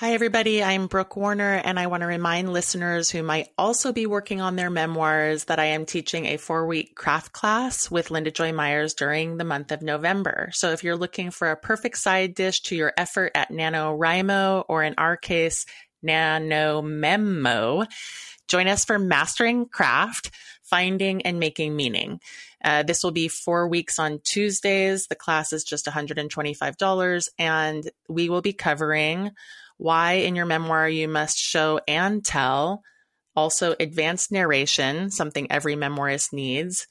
Hi, everybody. I'm Brooke Warner, and I want to remind listeners who might also be working on their memoirs that I am teaching a four week craft class with Linda Joy Myers during the month of November. So if you're looking for a perfect side dish to your effort at NaNoWriMo, or in our case, NaNoMemo, join us for Mastering Craft, Finding and Making Meaning. Uh, this will be four weeks on Tuesdays. The class is just $125, and we will be covering why in your memoir you must show and tell, also advanced narration, something every memoirist needs,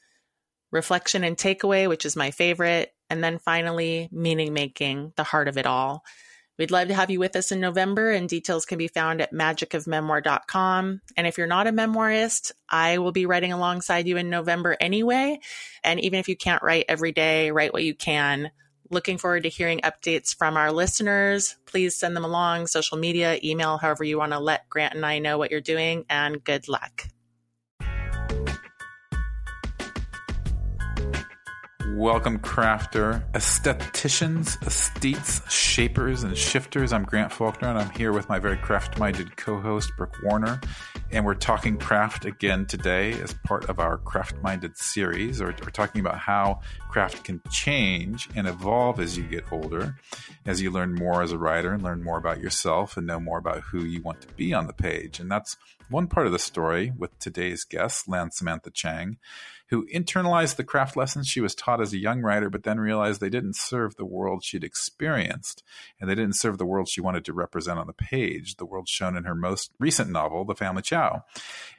reflection and takeaway, which is my favorite, and then finally, meaning making, the heart of it all. We'd love to have you with us in November, and details can be found at magicofmemoir.com. And if you're not a memoirist, I will be writing alongside you in November anyway. And even if you can't write every day, write what you can. Looking forward to hearing updates from our listeners. Please send them along, social media, email, however you want to let Grant and I know what you're doing, and good luck. Welcome, crafter, aestheticians, aesthetes, shapers, and shifters. I'm Grant Faulkner, and I'm here with my very craft minded co host, Brooke Warner. And we're talking craft again today as part of our craft minded series. Or we're talking about how craft can change and evolve as you get older, as you learn more as a writer and learn more about yourself and know more about who you want to be on the page. And that's one part of the story with today's guest, Lan Samantha Chang who internalized the craft lessons she was taught as a young writer, but then realized they didn't serve the world she'd experienced, and they didn't serve the world she wanted to represent on the page, the world shown in her most recent novel, The Family Chao.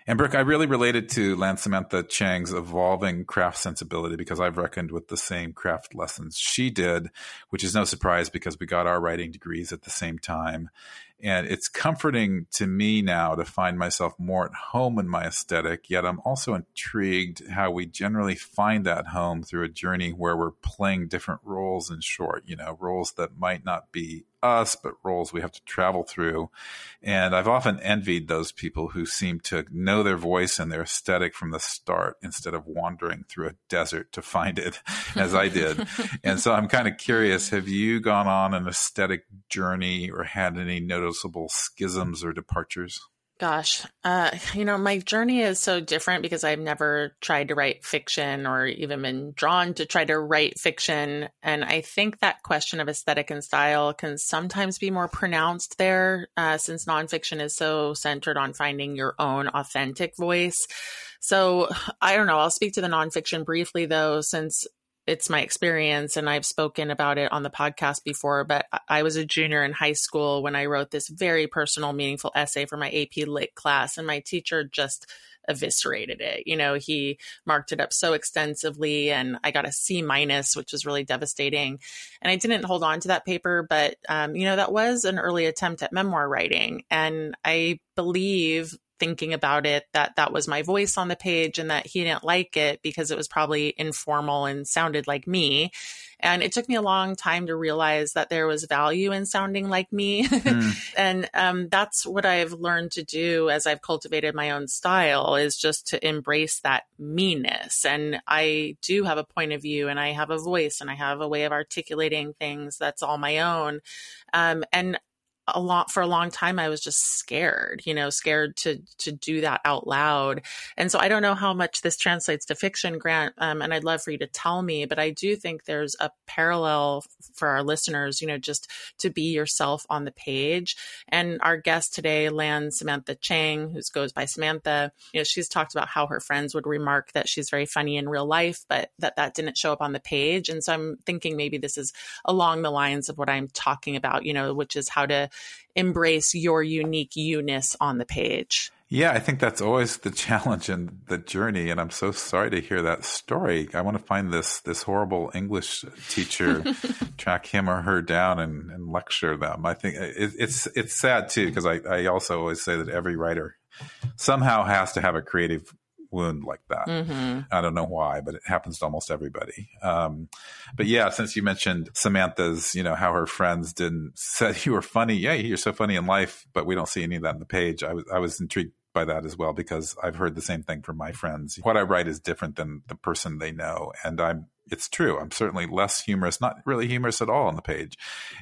And Brooke, I really related to Lan Samantha Chang's evolving craft sensibility because I've reckoned with the same craft lessons she did, which is no surprise because we got our writing degrees at the same time. And it's comforting to me now to find myself more at home in my aesthetic, yet I'm also intrigued how we generally find that home through a journey where we're playing different roles in short, you know, roles that might not be us, but roles we have to travel through. And I've often envied those people who seem to know their voice and their aesthetic from the start instead of wandering through a desert to find it as I did. and so I'm kind of curious have you gone on an aesthetic journey or had any noticeable schisms or departures? Gosh, uh, you know, my journey is so different because I've never tried to write fiction or even been drawn to try to write fiction. And I think that question of aesthetic and style can sometimes be more pronounced there uh, since nonfiction is so centered on finding your own authentic voice. So I don't know. I'll speak to the nonfiction briefly though, since it's my experience and I've spoken about it on the podcast before, but I was a junior in high school when I wrote this very personal, meaningful essay for my AP Lit class, and my teacher just eviscerated it. You know, he marked it up so extensively and I got a C minus, which was really devastating. And I didn't hold on to that paper, but, um, you know, that was an early attempt at memoir writing. And I believe thinking about it that that was my voice on the page and that he didn't like it because it was probably informal and sounded like me. And it took me a long time to realize that there was value in sounding like me. Mm. and um, that's what I've learned to do as I've cultivated my own style is just to embrace that meanness. And I do have a point of view and I have a voice and I have a way of articulating things that's all my own. Um, and a lot for a long time i was just scared you know scared to to do that out loud. And so i don't know how much this translates to fiction grant um, and i'd love for you to tell me but i do think there's a parallel for our listeners you know just to be yourself on the page. And our guest today Lan samantha chang who goes by samantha you know she's talked about how her friends would remark that she's very funny in real life but that that didn't show up on the page. And so i'm thinking maybe this is along the lines of what i'm talking about you know which is how to embrace your unique you-ness on the page. Yeah, I think that's always the challenge and the journey. And I'm so sorry to hear that story. I want to find this this horrible English teacher, track him or her down and, and lecture them. I think uh, it, it's it's sad too because I, I also always say that every writer somehow has to have a creative wound like that. Mm-hmm. I don't know why, but it happens to almost everybody. Um, but yeah, since you mentioned Samantha's, you know, how her friends didn't said you were funny. Yeah, you're so funny in life, but we don't see any of that in the page. I was I was intrigued by that as well because I've heard the same thing from my friends. What I write is different than the person they know. And I'm, it's true. I'm certainly less humorous, not really humorous at all on the page.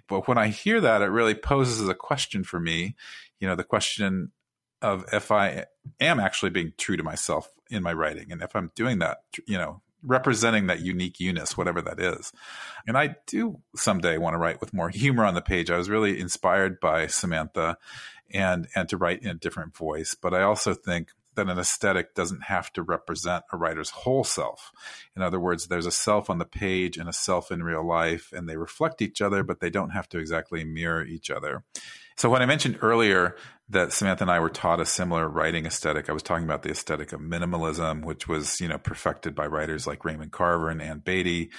But when I hear that, it really poses a question for me. You know, the question of if I am actually being true to myself in my writing and if I'm doing that, you know, representing that unique you-ness, whatever that is. And I do someday want to write with more humor on the page. I was really inspired by Samantha and and to write in a different voice. But I also think that an aesthetic doesn't have to represent a writer's whole self. In other words, there's a self on the page and a self in real life, and they reflect each other, but they don't have to exactly mirror each other. So when I mentioned earlier that Samantha and I were taught a similar writing aesthetic, I was talking about the aesthetic of minimalism, which was, you know, perfected by writers like Raymond Carver and Ann Beattie.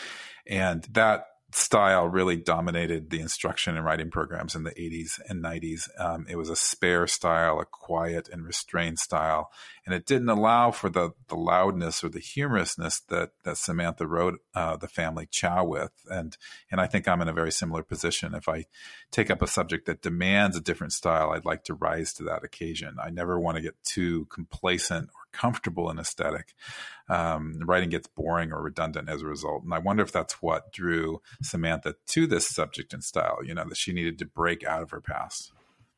And that style really dominated the instruction and writing programs in the 80s and 90s. Um, it was a spare style, a quiet and restrained style, and it didn't allow for the the loudness or the humorousness that that Samantha wrote uh, the family Chao with. And and I think I'm in a very similar position. If I take up a subject that demands a different style, I'd like to rise to that occasion. I never want to get too complacent comfortable in aesthetic, um, writing gets boring or redundant as a result. And I wonder if that's what drew Samantha to this subject and style, you know, that she needed to break out of her past.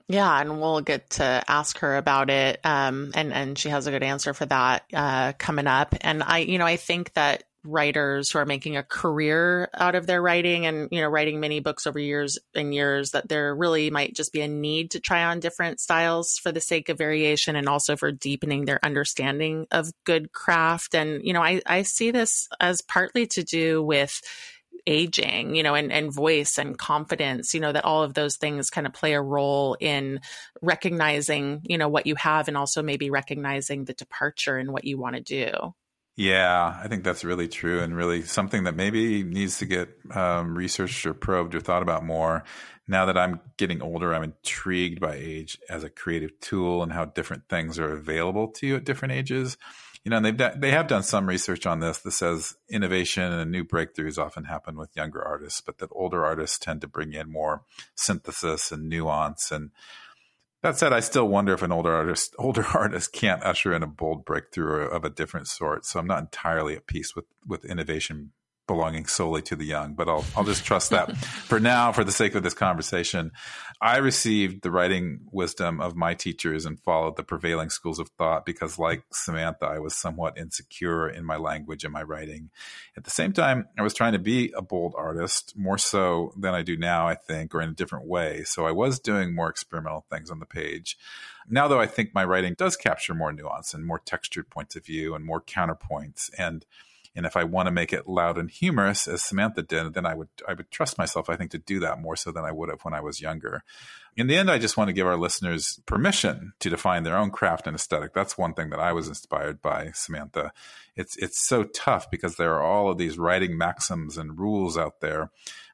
Yeah, and we'll get to ask her about it, um, and and she has a good answer for that uh, coming up. And I, you know, I think that writers who are making a career out of their writing and you know writing many books over years and years that there really might just be a need to try on different styles for the sake of variation and also for deepening their understanding of good craft and you know i i see this as partly to do with aging, you know, and, and voice and confidence, you know, that all of those things kind of play a role in recognizing, you know, what you have and also maybe recognizing the departure and what you want to do. Yeah, I think that's really true and really something that maybe needs to get um, researched or probed or thought about more. Now that I'm getting older, I'm intrigued by age as a creative tool and how different things are available to you at different ages. You know, they've they have done some research on this that says innovation and new breakthroughs often happen with younger artists, but that older artists tend to bring in more synthesis and nuance and that said, I still wonder if an older artist older artist can't usher in a bold breakthrough of a different sort. So I'm not entirely at peace with with innovation belonging solely to the young, but I'll I'll just trust that. for now, for the sake of this conversation, I received the writing wisdom of my teachers and followed the prevailing schools of thought because like Samantha, I was somewhat insecure in my language and my writing. At the same time, I was trying to be a bold artist, more so than I do now, I think, or in a different way. So I was doing more experimental things on the page. Now though I think my writing does capture more nuance and more textured points of view and more counterpoints and and if I want to make it loud and humorous, as Samantha did, then I would I would trust myself, I think, to do that more so than I would have when I was younger. In the end, I just want to give our listeners permission to define their own craft and aesthetic. That's one thing that I was inspired by, Samantha. It's it's so tough because there are all of these writing maxims and rules out there.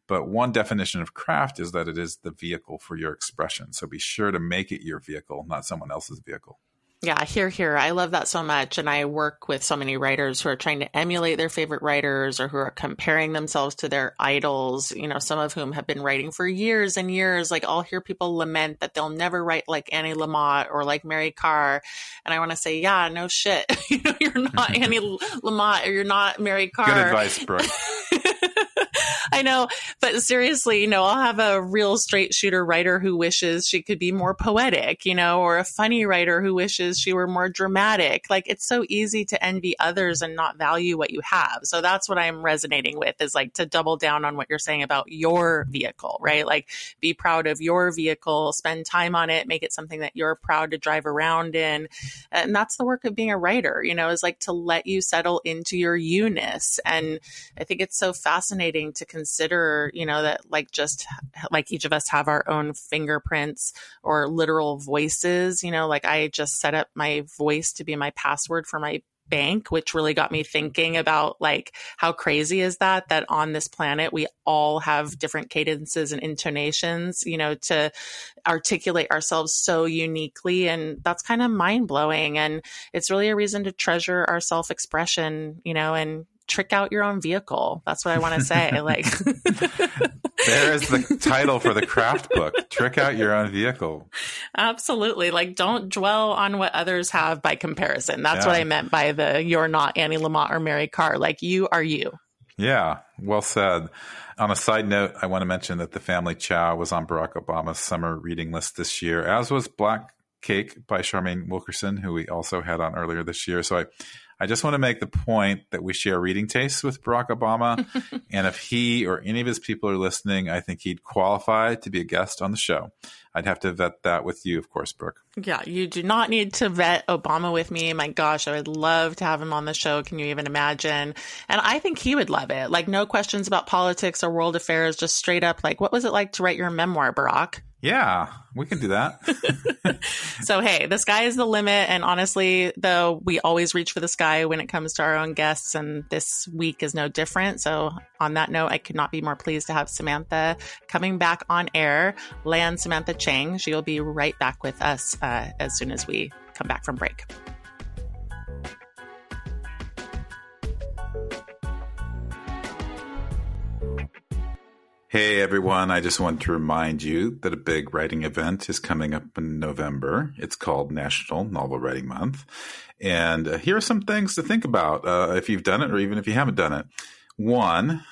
But one definition of craft is that it is the vehicle for your expression. So be sure to make it your vehicle, not someone else's vehicle. Yeah, here, here. I love that so much. And I work with so many writers who are trying to emulate their favorite writers or who are comparing themselves to their idols, you know, some of whom have been writing for years and years. Like I'll hear people lament that they'll never write like Annie Lamott or like Mary Karr. And I want to say, yeah, no shit. you know, you're not Annie Lamott or you're not Mary Karr. Good advice, Brooke. I know, but seriously, you know, I'll have a real straight shooter writer who wishes she could be more poetic, you know, or a funny writer who wishes she were more dramatic. Like it's so easy to envy others and not value what you have. So that's what I'm resonating with is like to double down on what you're saying about your vehicle, right? Like be proud of your vehicle, spend time on it, make it something that you're proud to drive around in. And that's the work of being a writer, you know, is like to let you settle into your you-ness. And I think it's so fascinating to consider, you know, that like just like each of us have our own fingerprints or literal voices, you know, like I just set up my voice to be my password for my bank, which really got me thinking about like how crazy is that that on this planet we all have different cadences and intonations, you know, to articulate ourselves so uniquely and that's kind of mind-blowing and it's really a reason to treasure our self-expression, you know, and trick out your own vehicle. That's what I want to say. like there is the title for the craft book, Trick Out Your Own Vehicle. Absolutely. Like, don't dwell on what others have by comparison. That's yeah. what I meant by the you're not Annie Lamott or Mary Karr. Like, you are you. Yeah, well said. On a side note, I want to mention that The Family Chao was on Barack Obama's summer reading list this year, as was Black Cake by Charmaine Wilkerson, who we also had on earlier this year. So I, I just want to make the point that we share reading tastes with Barack Obama. and if he or any of his people are listening, I think he'd qualify to be a guest on the show. I'd have to vet that with you, of course, Brooke. Yeah, you do not need to vet Obama with me. My gosh, I would love to have him on the show. Can you even imagine? And I think he would love it. Like, no questions about politics or world affairs, just straight up, like, what was it like to write your memoir, Barack? Yeah, we can do that. so, hey, the sky is the limit. And honestly, though, we always reach for the sky when it comes to our own guests. And this week is no different. So, on that note, I could not be more pleased to have Samantha coming back on air. Lan Samantha Chang. She will be right back with us uh, as soon as we come back from break. Hey everyone, I just want to remind you that a big writing event is coming up in November. It's called National Novel Writing Month. And uh, here are some things to think about uh, if you've done it or even if you haven't done it. One,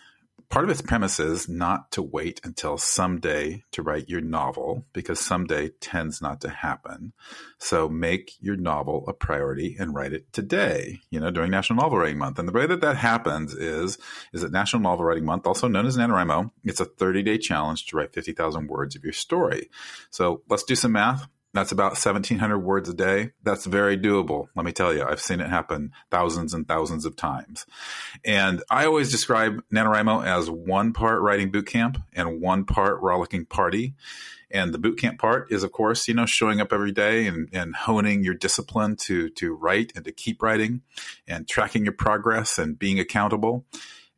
part of its premise is not to wait until someday to write your novel because someday tends not to happen. So make your novel a priority and write it today, you know, during National Novel Writing Month. And the way that that happens is, is that National Novel Writing Month, also known as NaNoWriMo, it's a 30 day challenge to write 50,000 words of your story. So let's do some math. That's about 1,700 words a day. That's very doable. Let me tell you, I've seen it happen thousands and thousands of times. And I always describe NaNoWriMo as one part writing boot camp and one part rollicking party. And the boot camp part is, of course, you know, showing up every day and, and honing your discipline to, to write and to keep writing and tracking your progress and being accountable.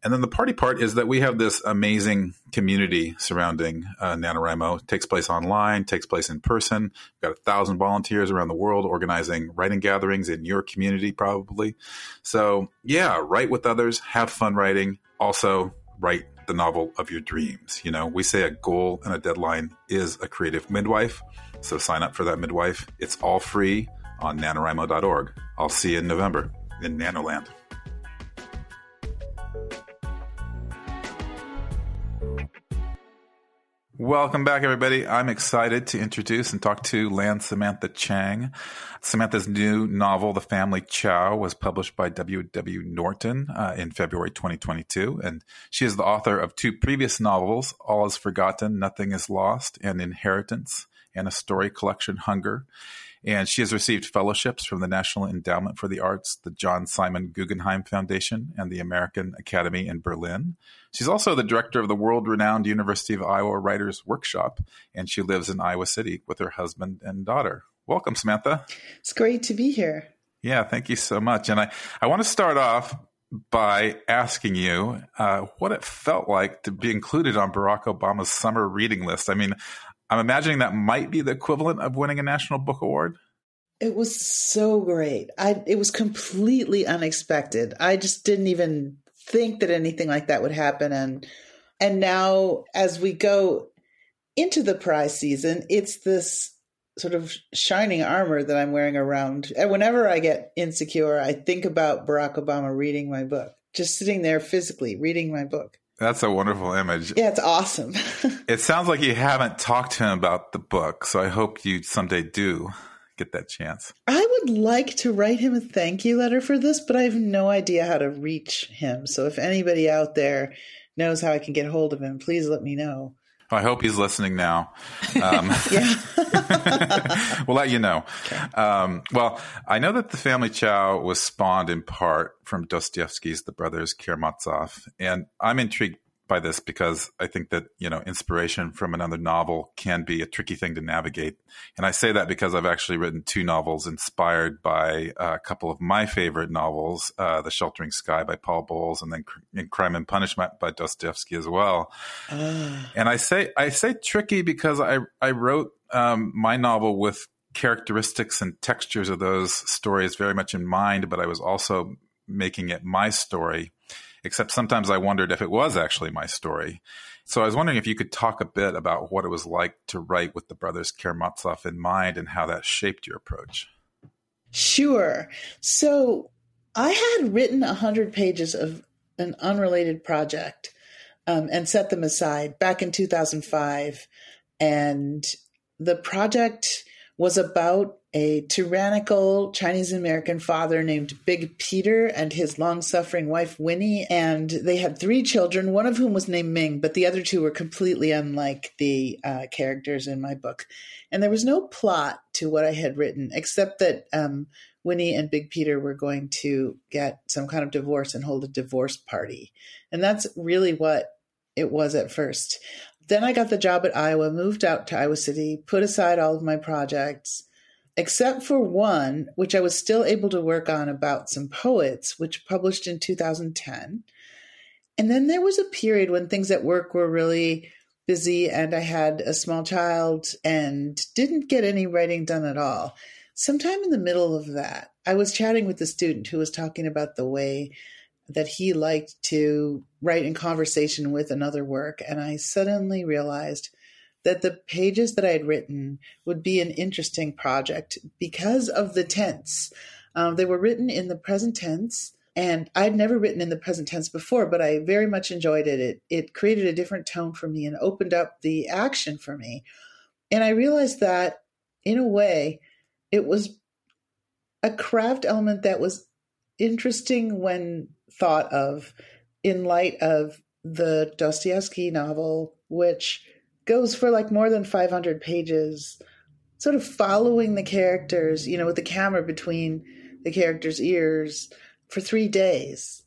And then the party part is that we have this amazing community surrounding uh, NaNoWriMo. It takes place online, takes place in person. We've got a thousand volunteers around the world organizing writing gatherings in your community, probably. So, yeah, write with others, have fun writing. Also, write the novel of your dreams. You know, we say a goal and a deadline is a creative midwife. So, sign up for that midwife. It's all free on nanowrimo.org. I'll see you in November in Nanoland. Welcome back, everybody. I'm excited to introduce and talk to Lan Samantha Chang. Samantha's new novel, The Family Chao, was published by W.W. Norton uh, in February 2022. And she is the author of two previous novels, All is Forgotten, Nothing is Lost, and Inheritance, and a story collection, Hunger. And she has received fellowships from the National Endowment for the Arts, the John Simon Guggenheim Foundation, and the American Academy in Berlin. She's also the director of the world renowned University of Iowa Writers Workshop, and she lives in Iowa City with her husband and daughter. Welcome, Samantha. It's great to be here. Yeah, thank you so much. And I, I want to start off by asking you uh, what it felt like to be included on Barack Obama's summer reading list. I mean, I'm imagining that might be the equivalent of winning a National Book Award. It was so great. I it was completely unexpected. I just didn't even think that anything like that would happen and and now as we go into the prize season, it's this sort of shining armor that I'm wearing around. And whenever I get insecure, I think about Barack Obama reading my book, just sitting there physically reading my book. That's a wonderful image. Yeah, it's awesome. it sounds like you haven't talked to him about the book, so I hope you someday do get that chance. I would like to write him a thank you letter for this, but I have no idea how to reach him. So if anybody out there knows how I can get hold of him, please let me know. I hope he's listening now. Um, yeah. we'll let you know. Okay. Um, well, I know that the family chao was spawned in part from Dostoevsky's The Brothers Karamazov, and I'm intrigued by this because I think that you know inspiration from another novel can be a tricky thing to navigate, and I say that because I've actually written two novels inspired by a couple of my favorite novels, uh, *The Sheltering Sky* by Paul Bowles, and then *Crime and Punishment* by Dostoevsky as well. Uh. And I say I say tricky because I I wrote um, my novel with characteristics and textures of those stories very much in mind, but I was also making it my story except sometimes I wondered if it was actually my story. So I was wondering if you could talk a bit about what it was like to write with the brothers Karamazov in mind and how that shaped your approach. Sure. So I had written 100 pages of an unrelated project um, and set them aside back in 2005. And the project was about a tyrannical Chinese American father named Big Peter and his long suffering wife Winnie. And they had three children, one of whom was named Ming, but the other two were completely unlike the uh, characters in my book. And there was no plot to what I had written, except that um, Winnie and Big Peter were going to get some kind of divorce and hold a divorce party. And that's really what it was at first. Then I got the job at Iowa, moved out to Iowa City, put aside all of my projects, except for one, which I was still able to work on about some poets, which published in 2010. And then there was a period when things at work were really busy and I had a small child and didn't get any writing done at all. Sometime in the middle of that, I was chatting with a student who was talking about the way that he liked to write in conversation with another work. And I suddenly realized that the pages that I had written would be an interesting project because of the tense. Um, they were written in the present tense. And I'd never written in the present tense before, but I very much enjoyed it. It it created a different tone for me and opened up the action for me. And I realized that in a way, it was a craft element that was interesting when thought of in light of the Dostoevsky novel, which goes for like more than 500 pages, sort of following the characters, you know, with the camera between the characters' ears for three days.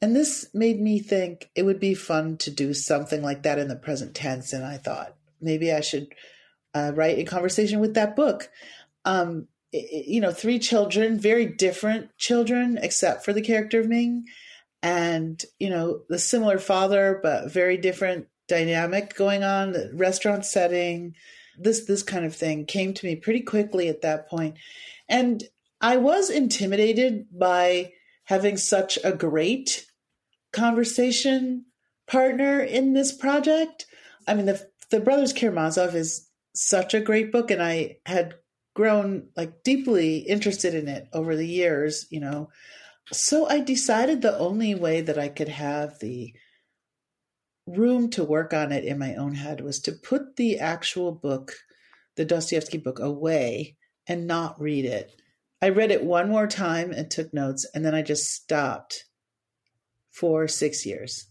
And this made me think it would be fun to do something like that in the present tense. And I thought maybe I should uh, write a conversation with that book. Um, you know, three children, very different children, except for the character of Ming. And you know the similar father but very different dynamic going on the restaurant setting this this kind of thing came to me pretty quickly at that point. And i was intimidated by having such a great conversation partner in this project. I mean the the brothers karamazov is such a great book and i had grown like deeply interested in it over the years you know so I decided the only way that I could have the room to work on it in my own head was to put the actual book, the Dostoevsky book, away and not read it. I read it one more time and took notes, and then I just stopped for six years.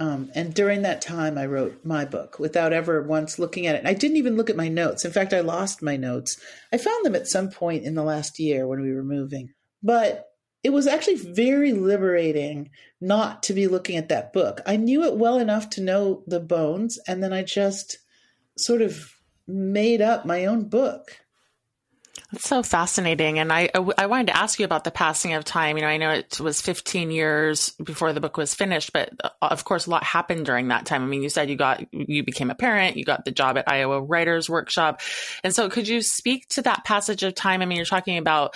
Um, and during that time, I wrote my book without ever once looking at it. I didn't even look at my notes. In fact, I lost my notes. I found them at some point in the last year when we were moving. But it was actually very liberating not to be looking at that book. I knew it well enough to know the bones, and then I just sort of made up my own book. That's so fascinating. And I, I wanted to ask you about the passing of time. You know, I know it was 15 years before the book was finished, but uh, of course, a lot happened during that time. I mean, you said you got, you became a parent, you got the job at Iowa Writers Workshop. And so could you speak to that passage of time? I mean, you're talking about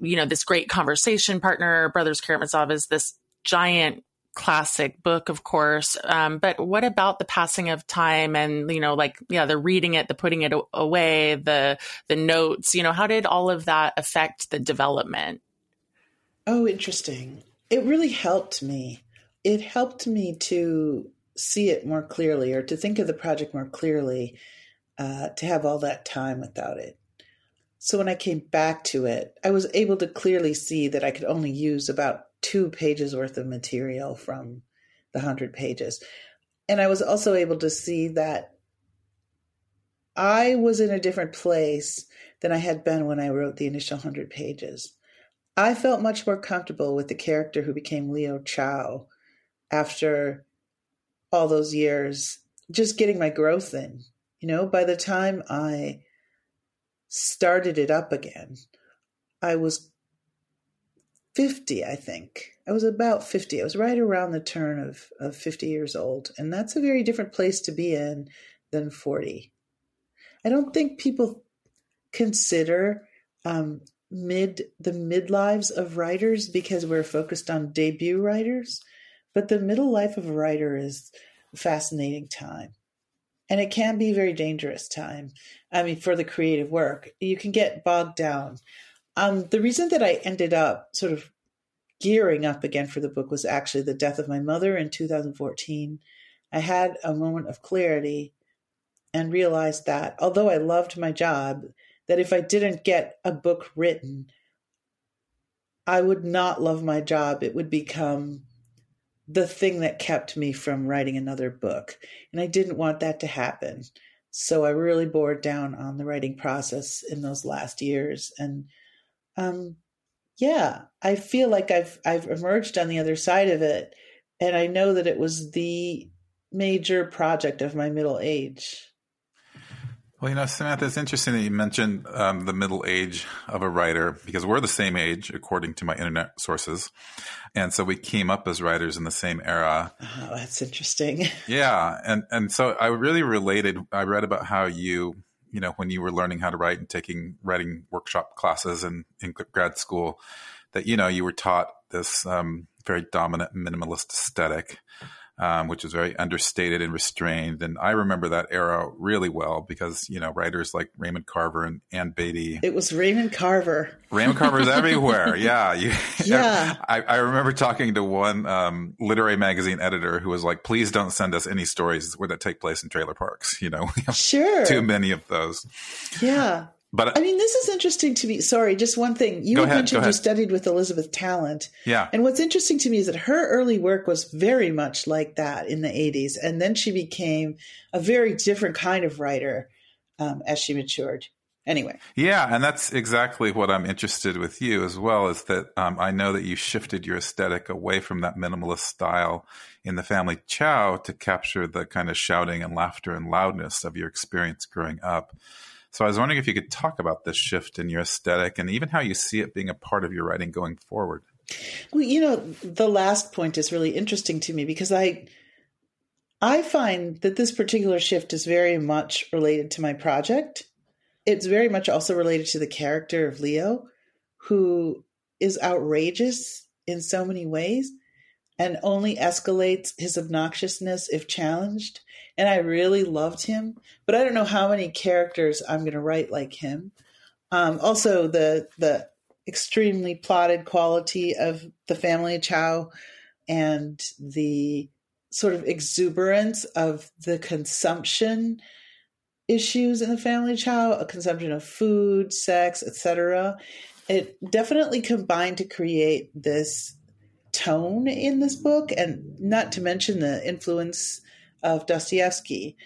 you know, this great conversation partner, Brothers Karamazov, is this giant classic book, of course. Um, but what about the passing of time and, you know, like, yeah, the reading it, the putting it away, the, the notes, you know, how did all of that affect the development? Oh, interesting. It really helped me. It helped me to see it more clearly or to think of the project more clearly, uh, to have all that time without it. So when I came back to it, I was able to clearly see that I could only use about two pages worth of material from the 100 pages. And I was also able to see that I was in a different place than I had been when I wrote the initial 100 pages. I felt much more comfortable with the character who became Leo Chao after all those years, just getting my growth in. You know, by the time I started it up again, I was 50, I think. I was about 50. I was right around the turn of, of 50 years old. And that's a very different place to be in than 40. I don't think people consider um, mid the midlives of writers because we're focused on debut writers, but the middle life of a writer is a fascinating time. And it can be a very dangerous time. I mean, for the creative work, you can get bogged down. Um, the reason that I ended up sort of gearing up again for the book was actually the death of my mother in 2014. I had a moment of clarity and realized that although I loved my job, that if I didn't get a book written, I would not love my job. It would become the thing that kept me from writing another book. And I didn't want that to happen. So I really bore down on the writing process in those last years. And um, yeah, I feel like I've I've emerged on the other side of it. And I know that it was the major project of my middle age. Well, you know, Samantha, it's interesting that you mentioned um, the middle age of a writer because we're the same age, according to my internet sources. And so we came up as writers in the same era. Oh, that's interesting. Yeah. And, and so I really related. I read about how you, you know, when you were learning how to write and taking writing workshop classes in, in grad school, that, you know, you were taught this um, very dominant minimalist aesthetic um, which was very understated and restrained. And I remember that era really well because, you know, writers like Raymond Carver and Ann Beattie. It was Raymond Carver. Raymond Carver's everywhere. Yeah. You, yeah. I, I, remember talking to one um, literary magazine editor who was like, please don't send us any stories where that take place in trailer parks. You know, sure. too many of those. Yeah. But I mean, this is interesting to me. Sorry, just one thing. You ahead, mentioned you studied with Elizabeth Tallent. Yeah. And what's interesting to me is that her early work was very much like that in the 80s. And then she became a very different kind of writer um, as she matured. Anyway. Yeah. And that's exactly what I'm interested with you as well is that um, I know that you shifted your aesthetic away from that minimalist style in the family chao to capture the kind of shouting and laughter and loudness of your experience growing up. So I was wondering if you could talk about this shift in your aesthetic and even how you see it being a part of your writing going forward. Well, you know, the last point is really interesting to me because I I find that this particular shift is very much related to my project. It's very much also related to the character of Leo, who is outrageous in so many ways and only escalates his obnoxiousness if challenged and I really loved him. But I don't know how many characters I'm going to write like him. Um, also, the the extremely plotted quality of the family Chao and the sort of exuberance of the consumption issues in the family Chao, a consumption of food, sex, etc. It definitely combined to create this tone in this book, and not to mention the influence of Dostoevsky.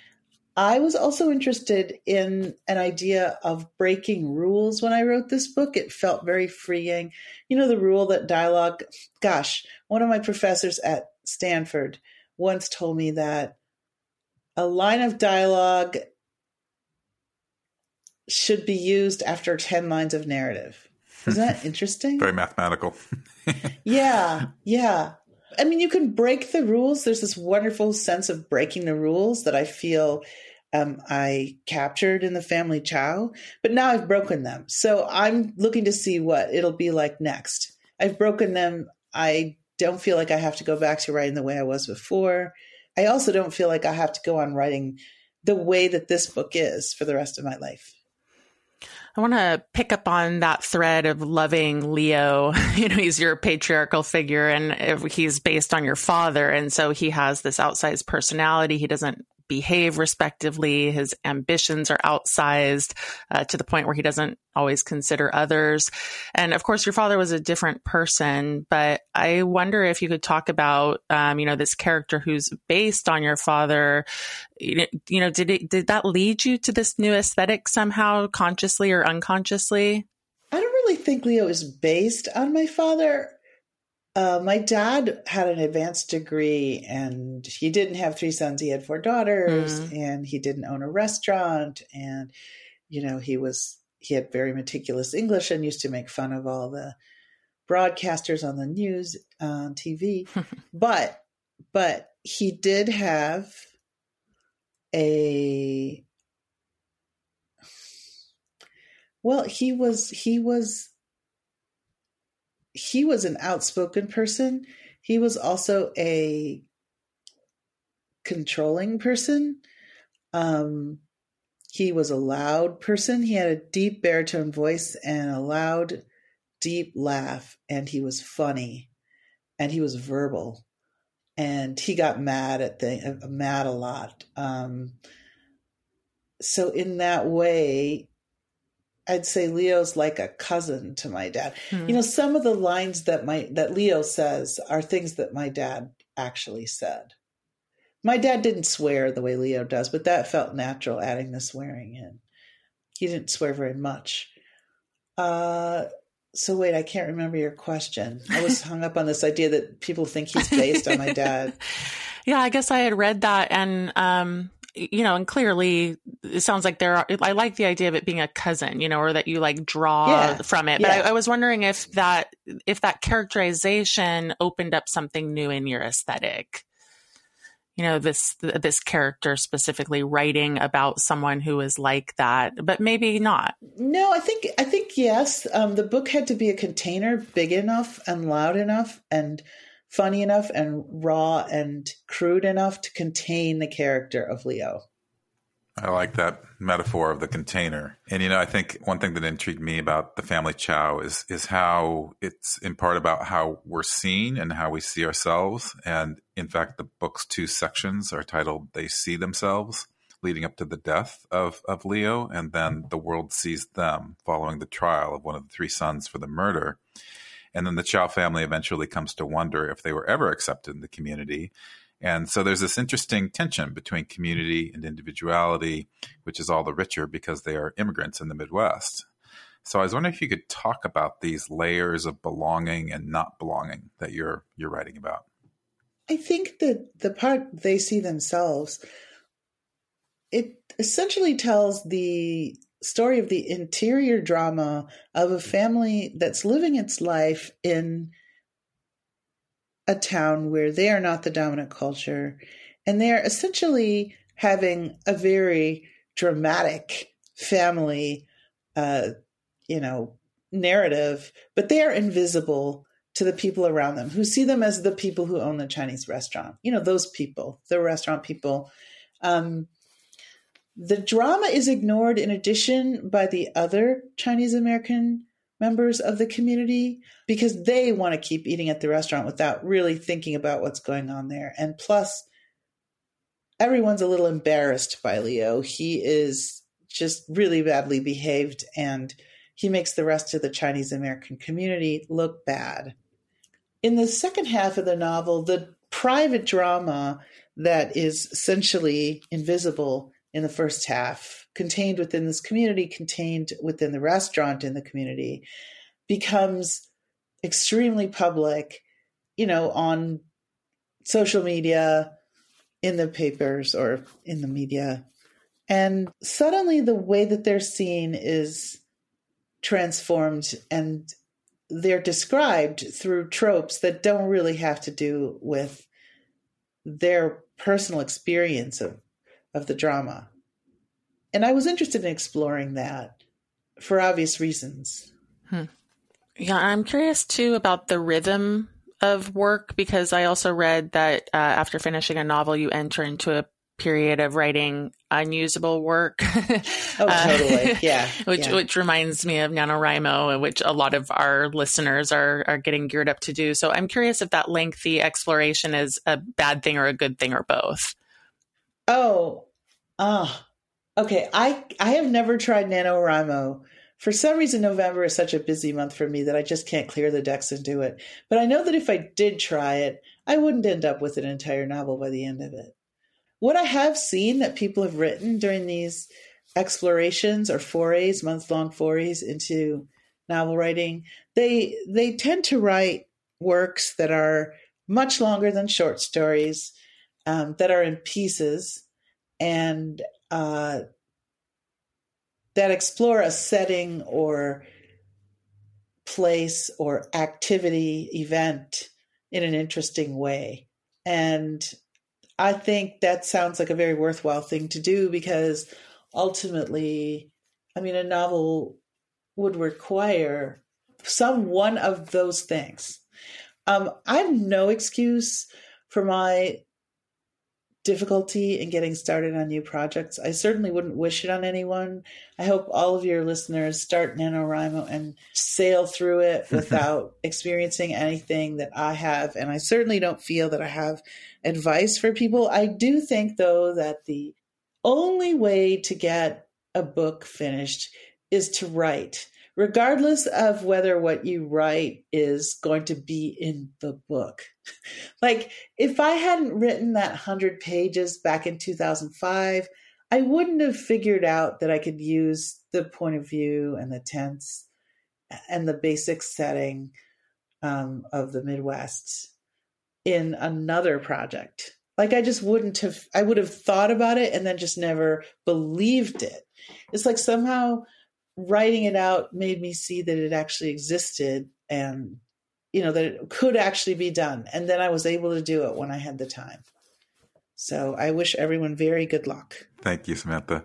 I was also interested in an idea of breaking rules when I wrote this book. It felt very freeing. You know, the rule that dialogue, gosh, one of my professors at Stanford once told me that a line of dialogue should be used after 10 lines of narrative. Isn't that interesting? Very mathematical. yeah, yeah. I mean, you can break the rules. There's this wonderful sense of breaking the rules that I feel um, I captured in the family chao, but now I've broken them. So I'm looking to see what it'll be like next. I've broken them. I don't feel like I have to go back to writing the way I was before. I also don't feel like I have to go on writing the way that this book is for the rest of my life. I want to pick up on that thread of loving Leo. You know, he's your patriarchal figure and he's based on your father. And so he has this outsized personality. He doesn't behave respectively. His ambitions are outsized uh, to the point where he doesn't always consider others. And of course, your father was a different person, but I wonder if you could talk about, um, you know, this character who's based on your father. You know, did it, did that lead you to this new aesthetic somehow, consciously or unconsciously? I don't really think Leo is based on my father. Uh, my dad had an advanced degree and he didn't have three sons. He had four daughters mm. and he didn't own a restaurant. And, you know, he was, he had very meticulous English and used to make fun of all the broadcasters on the news on TV. but, but he did have a, well, he was, he was he was an outspoken person. He was also a controlling person. Um, he was a loud person. He had a deep baritone voice and a loud, deep laugh, and he was funny, and he was verbal, and he got mad at the uh, mad a lot. Um, so in that way, I'd say Leo's like a cousin to my dad. Hmm. You know, some of the lines that my that Leo says are things that my dad actually said. My dad didn't swear the way Leo does, but that felt natural adding the swearing in. He didn't swear very much. Uh, so wait, I can't remember your question. I was hung up on this idea that people think he's based on my dad. Yeah, I guess I had read that and um you know, and clearly it sounds like there are, I like the idea of it being a cousin, you know, or that you like draw yeah. from it. But yeah. I, I, was wondering if that, if that characterization opened up something new in your aesthetic. You know, this, this character specifically writing about someone who is like that, but maybe not. No, I think, I think yes. Um, the book had to be a container big enough and loud enough and, funny enough and raw and crude enough to contain the character of Leo. I like that metaphor of the container. And you know, I think one thing that intrigued me about the family Chao is is how it's in part about how we're seen and how we see ourselves. And in fact, the book's two sections are titled "They See Themselves," leading up to the death of of Leo, and then "The World Sees Them," following the trial of one of the three sons for the murder. And then the Chao family eventually comes to wonder if they were ever accepted in the community. And so there's this interesting tension between community and individuality, which is all the richer because they are immigrants in the Midwest. So I was wondering if you could talk about these layers of belonging and not belonging that you're you're writing about. I think that the part they see themselves, it essentially tells the story of the interior drama of a family that's living its life in a town where they are not the dominant culture and they're essentially having a very dramatic family uh, you know narrative but they are invisible to the people around them who see them as the people who own the chinese restaurant. You know those people the restaurant people. Um, the drama is ignored in addition by the other Chinese American members of the community because they want to keep eating at the restaurant without really thinking about what's going on there. And plus, everyone's a little embarrassed by Leo. He is just really badly behaved and he makes the rest of the Chinese American community look bad. In the second half of the novel, the private drama that is essentially invisible in the first half, contained within this community, contained within the restaurant in the community, becomes extremely public, you know, on social media, in the papers, or in the media. And suddenly the way that they're seen is transformed and they're described through tropes that don't really have to do with their personal experience of of the drama. And I was interested in exploring that for obvious reasons. Hmm. Yeah, I'm curious too about the rhythm of work because I also read that uh, after finishing a novel, you enter into a period of writing unusable work. oh, totally. Yeah. which yeah. which reminds me of NaNoWriMo, which a lot of our listeners are are getting geared up to do. So I'm curious if that lengthy exploration is a bad thing or a good thing or both. Oh, ah, okay. I I have never tried NaNoWriMo. For some reason, November is such a busy month for me that I just can't clear the decks and do it. But I know that if I did try it, I wouldn't end up with an entire novel by the end of it. What I have seen that people have written during these explorations or forays, month long forays into novel writing, they they tend to write works that are much longer than short stories um, that are in pieces and uh, that explore a setting or place or activity event in an interesting way. And I think that sounds like a very worthwhile thing to do because ultimately, I mean, a novel would require some one of those things. Um, I have no excuse for my difficulty in getting started on new projects. I certainly wouldn't wish it on anyone. I hope all of your listeners start NaNoWriMo and sail through it without experiencing anything that I have. And I certainly don't feel that I have advice for people. I do think, though, that the only way to get a book finished is to write regardless of whether what you write is going to be in the book. like, if I hadn't written that 100 pages back in 2005, I wouldn't have figured out that I could use the point of view and the tense and the basic setting um, of the Midwest in another project. Like, I just wouldn't have, I would have thought about it and then just never believed it. It's like somehow writing it out made me see that it actually existed and you know that it could actually be done. And then i was able to do it when i had the time. So i wish everyone very good luck. Thank you samantha.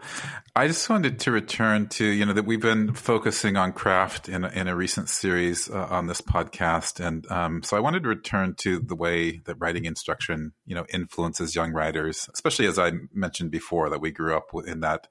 I just wanted to return to you know that we've been focusing on craft in, in a recent series uh, on this podcast. And um, so i wanted to return to the way that writing instruction you know influences young writers especially as i mentioned before that we grew up in that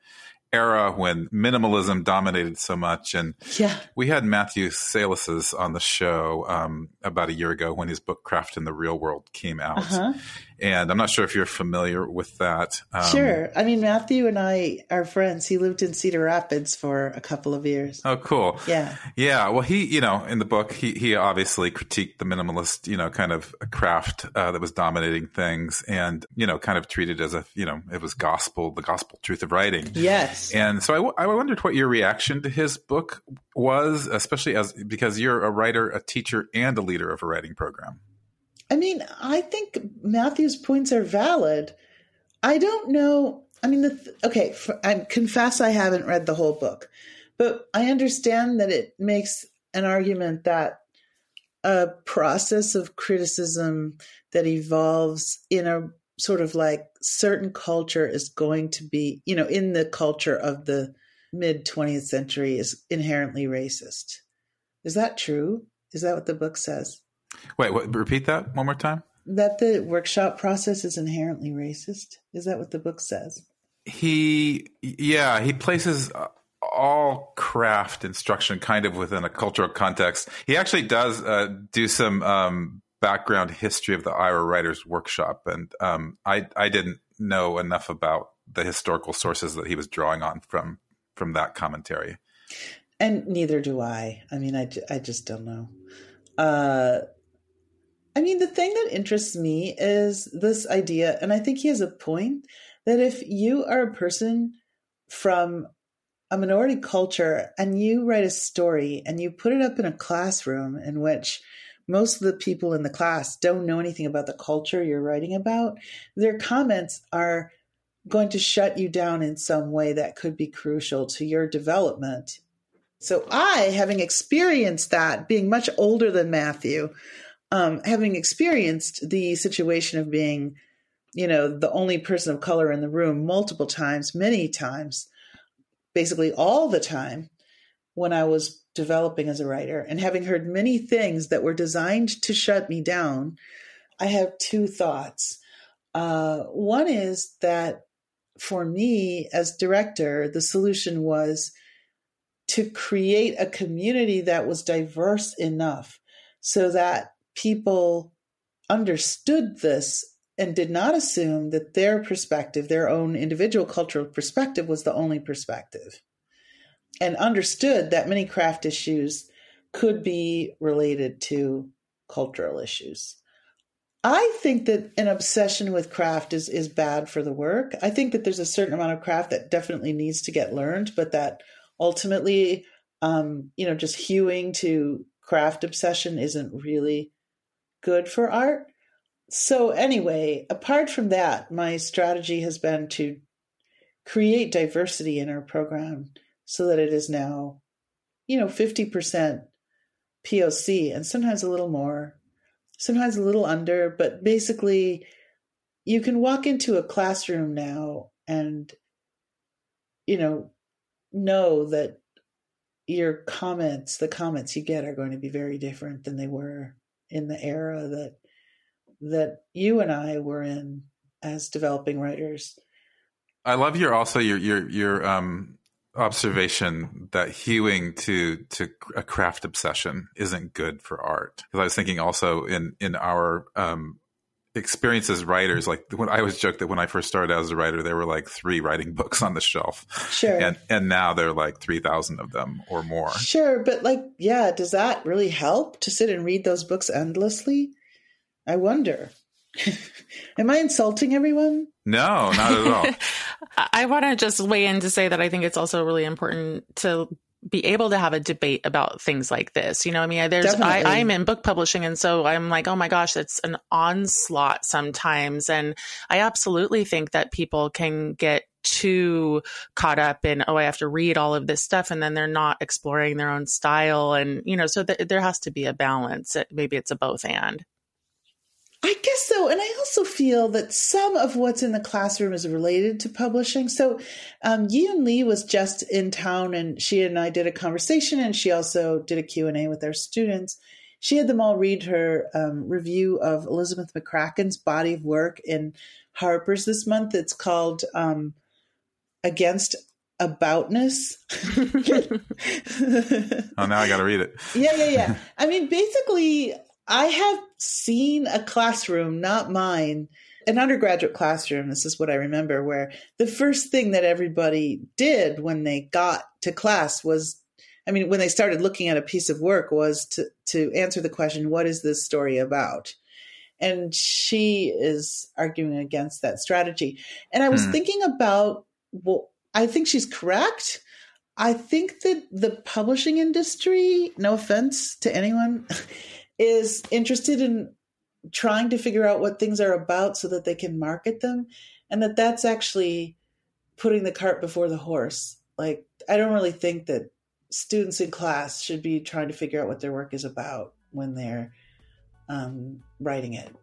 era when minimalism dominated so much. And yeah. we had Matthew Salesses on the show um, about a year ago when his book Craft in the Real World came out. Uh-huh. And I'm not sure if you're familiar with that. Um, sure. I mean, Matthew and I are friends. He lived in Cedar Rapids for a couple of years. Oh, cool. Yeah. Yeah. Well, he, you know, in the book, he, he obviously critiqued the minimalist, you know, kind of craft uh, that was dominating things and, you know, kind of treated as a, you know, it was gospel, the gospel truth of writing. Yes. And so I, w- I wondered what your reaction to his book was, especially as because you're a writer, a teacher, and a leader of a writing program. I mean, I think Matthew's points are valid. I don't know. I mean, the, okay, for, I confess I haven't read the whole book, but I understand that it makes an argument that a process of criticism that evolves in a sort of like certain culture is going to be, you know, in the culture of the mid 20th century is inherently racist. Is that true? Is that what the book says? Wait, what, repeat that one more time. That the workshop process is inherently racist. Is that what the book says? He, yeah, he places all craft instruction kind of within a cultural context. He actually does uh, do some um, background history of the Iowa Writers Workshop, and um, I I didn't know enough about the historical sources that he was drawing on from from that commentary. And neither do I. I mean, I, I just don't know. Uh, I mean, the thing that interests me is this idea, and I think he has a point, that if you are a person from a minority culture and you write a story and you put it up in a classroom in which most of the people in the class don't know anything about the culture you're writing about, their comments are going to shut you down in some way that could be crucial to your development. So, I, having experienced that, being much older than Matthew, um, having experienced the situation of being, you know, the only person of color in the room multiple times, many times, basically all the time when I was developing as a writer, and having heard many things that were designed to shut me down, I have two thoughts. Uh, one is that for me as director, the solution was to create a community that was diverse enough so that people understood this and did not assume that their perspective, their own individual cultural perspective, was the only perspective and understood that many craft issues could be related to cultural issues. I think that an obsession with craft is is bad for the work. I think that there's a certain amount of craft that definitely needs to get learned, but that ultimately, um, you know, just hewing to craft obsession isn't really good for art. So anyway, apart from that, my strategy has been to create diversity in our program so that it is now, you know, 50% POC and sometimes a little more, sometimes a little under, but basically you can walk into a classroom now and, you know, know that your comments, the comments you get are going to be very different than they were in the era that that you and I were in as developing writers. I love your also your your your um observation that hewing to to a craft obsession isn't good for art. Because I was thinking also in in our um experience as writers mm-hmm. like when i always joke that when i first started as a writer there were like three writing books on the shelf. Sure. And and now there are like 3000 of them or more. Sure but like yeah does that really help to sit and read those books endlessly? I wonder. Am i insulting everyone? No not at all. I want to just weigh in to say that i think it's also really important to be able to have a debate about things like this. You know, I mean, there's I, I'm in book publishing, and so I'm like, oh my gosh, it's an onslaught sometimes, and I absolutely think that people can get too caught up in oh i have to read all of this stuff and then they're not exploring their own style. And you know so th- there has to be a balance. Maybe it's a both and I guess so. And I also feel that some of what's in the classroom is related to publishing. So um, Yiyun Li was just in town and she and I did a conversation and she also did a Q&A with our students. She had them all read her um, review of Elizabeth McCracken's body of work in Harper's this month. It's called um, Against Aboutness. oh, now I got to read it. yeah, yeah, yeah. I mean, basically, I have seen a classroom, not mine, an undergraduate classroom. This is what I remember, where the first thing that everybody did when they got to class was, I mean, when they started looking at a piece of work, was to, to answer the question, what is this story about? And she is arguing against that strategy. And I was hmm. thinking about, well, I think she's correct. I think that the publishing industry, no offense to anyone, is interested in trying to figure out what things are about so that they can market them and that that's actually putting the cart before the horse. Like i don't really think that students in class should be trying to figure out what their work is about when they're um, writing it.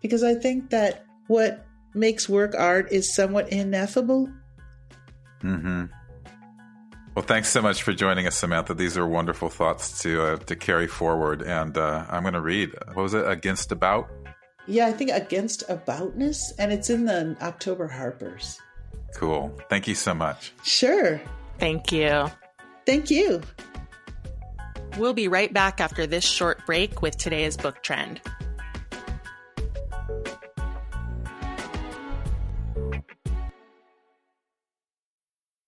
Because i think that what makes work art is somewhat ineffable. Mm-hmm well, thanks so much for joining us, Samantha. These are wonderful thoughts to uh, to carry forward, and uh, I'm going to read. What was it? Against about? Yeah, I think against aboutness, and it's in the October Harpers. Cool. Thank you so much. Sure. Thank you. Thank you. We'll be right back after this short break with today's book trend.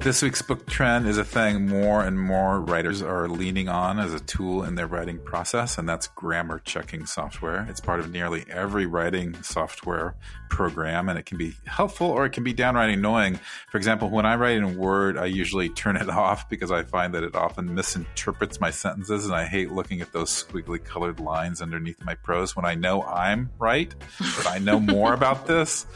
This week's book trend is a thing more and more writers are leaning on as a tool in their writing process, and that's grammar checking software. It's part of nearly every writing software program, and it can be helpful or it can be downright annoying. For example, when I write in Word, I usually turn it off because I find that it often misinterprets my sentences, and I hate looking at those squiggly colored lines underneath my prose when I know I'm right, but I know more about this.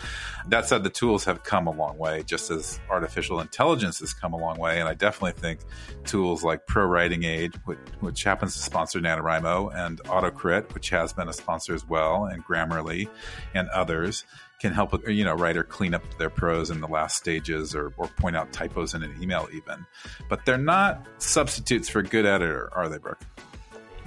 That said, the tools have come a long way, just as artificial intelligence has come a long way. And I definitely think tools like ProWritingAid, which, which happens to sponsor NaNoWriMo, and AutoCrit, which has been a sponsor as well, and Grammarly and others can help a you know writer clean up their prose in the last stages or, or point out typos in an email even but they're not substitutes for a good editor are they brooke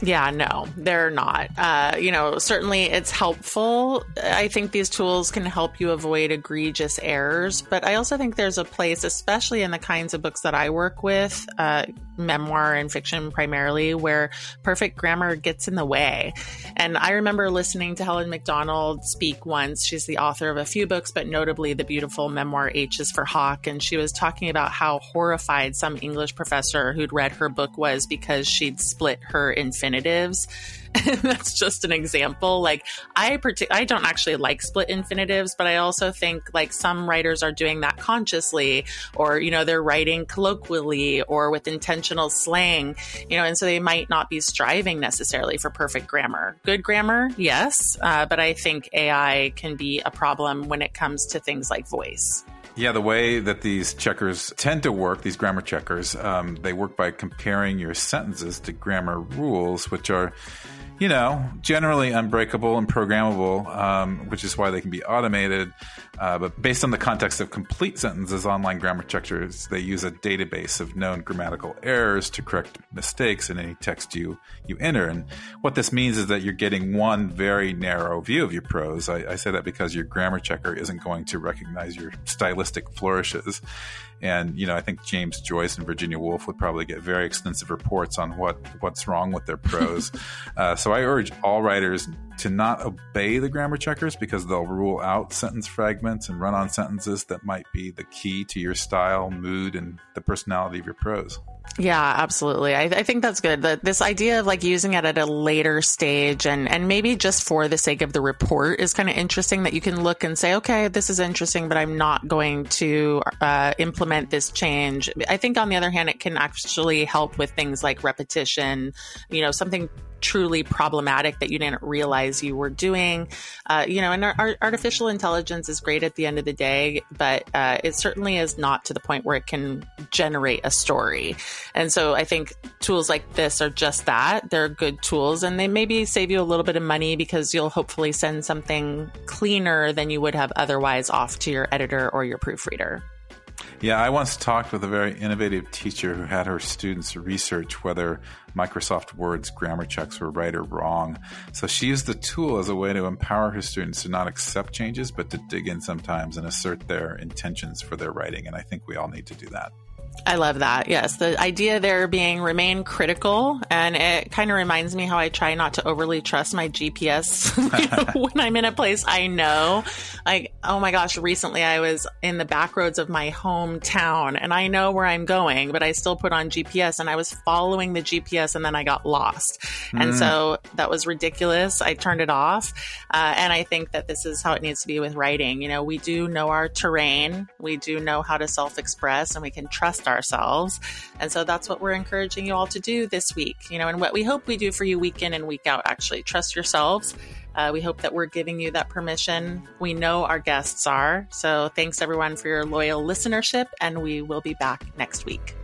yeah, no, they're not. Uh, you know, certainly it's helpful. I think these tools can help you avoid egregious errors, but I also think there's a place, especially in the kinds of books that I work with, uh, memoir and fiction primarily, where perfect grammar gets in the way. And I remember listening to Helen Macdonald speak once. She's the author of a few books, but notably the beautiful memoir H is for Hawk. And she was talking about how horrified some English professor who'd read her book was because she'd split her infinitives that's just an example. Like I partic- I don't actually like split infinitives, but I also think like some writers are doing that consciously or you know they're writing colloquially or with intentional slang, you know, and so they might not be striving necessarily for perfect grammar. Good grammar, yes, uh, but I think AI can be a problem when it comes to things like voice. Yeah, the way that these checkers tend to work, these grammar checkers, um, they work by comparing your sentences to grammar rules, which are you know, generally unbreakable and programmable, um, which is why they can be automated. Uh, but based on the context of complete sentences, online grammar checkers they use a database of known grammatical errors to correct mistakes in any text you you enter. And what this means is that you're getting one very narrow view of your prose. I, I say that because your grammar checker isn't going to recognize your stylistic flourishes. And you know, I think James Joyce and Virginia Woolf would probably get very extensive reports on what what's wrong with their prose. uh, so I urge all writers to not obey the grammar checkers because they'll rule out sentence fragments and run on sentences that might be the key to your style, mood, and the personality of your prose. Yeah, absolutely. I, I think that's good. That this idea of like using it at a later stage and and maybe just for the sake of the report is kind of interesting. That you can look and say, okay, this is interesting, but I'm not going to uh, implement this change. I think on the other hand, it can actually help with things like repetition. You know, something truly problematic that you didn't realize you were doing. Uh, you know, and our, our, artificial intelligence is great at the end of the day, but uh, it certainly is not to the point where it can generate a story. And so I think tools like this are just that. They're good tools and they maybe save you a little bit of money because you'll hopefully send something cleaner than you would have otherwise off to your editor or your proofreader. Yeah, I once talked with a very innovative teacher who had her students research whether Microsoft Word's grammar checks were right or wrong. So she used the tool as a way to empower her students to not accept changes, but to dig in sometimes and assert their intentions for their writing. And I think we all need to do that. I love that. Yes. The idea there being remain critical. And it kind of reminds me how I try not to overly trust my GPS when I'm in a place I know. Like, oh my gosh, recently I was in the back roads of my hometown and I know where I'm going, but I still put on GPS and I was following the GPS and then I got lost. Mm. And so that was ridiculous. I turned it off. Uh, and I think that this is how it needs to be with writing. You know, we do know our terrain, we do know how to self express, and we can trust ourselves. And so that's what we're encouraging you all to do this week, you know, and what we hope we do for you week in and week out, actually. Trust yourselves. Uh, we hope that we're giving you that permission. We know our guests are. So thanks everyone for your loyal listenership, and we will be back next week.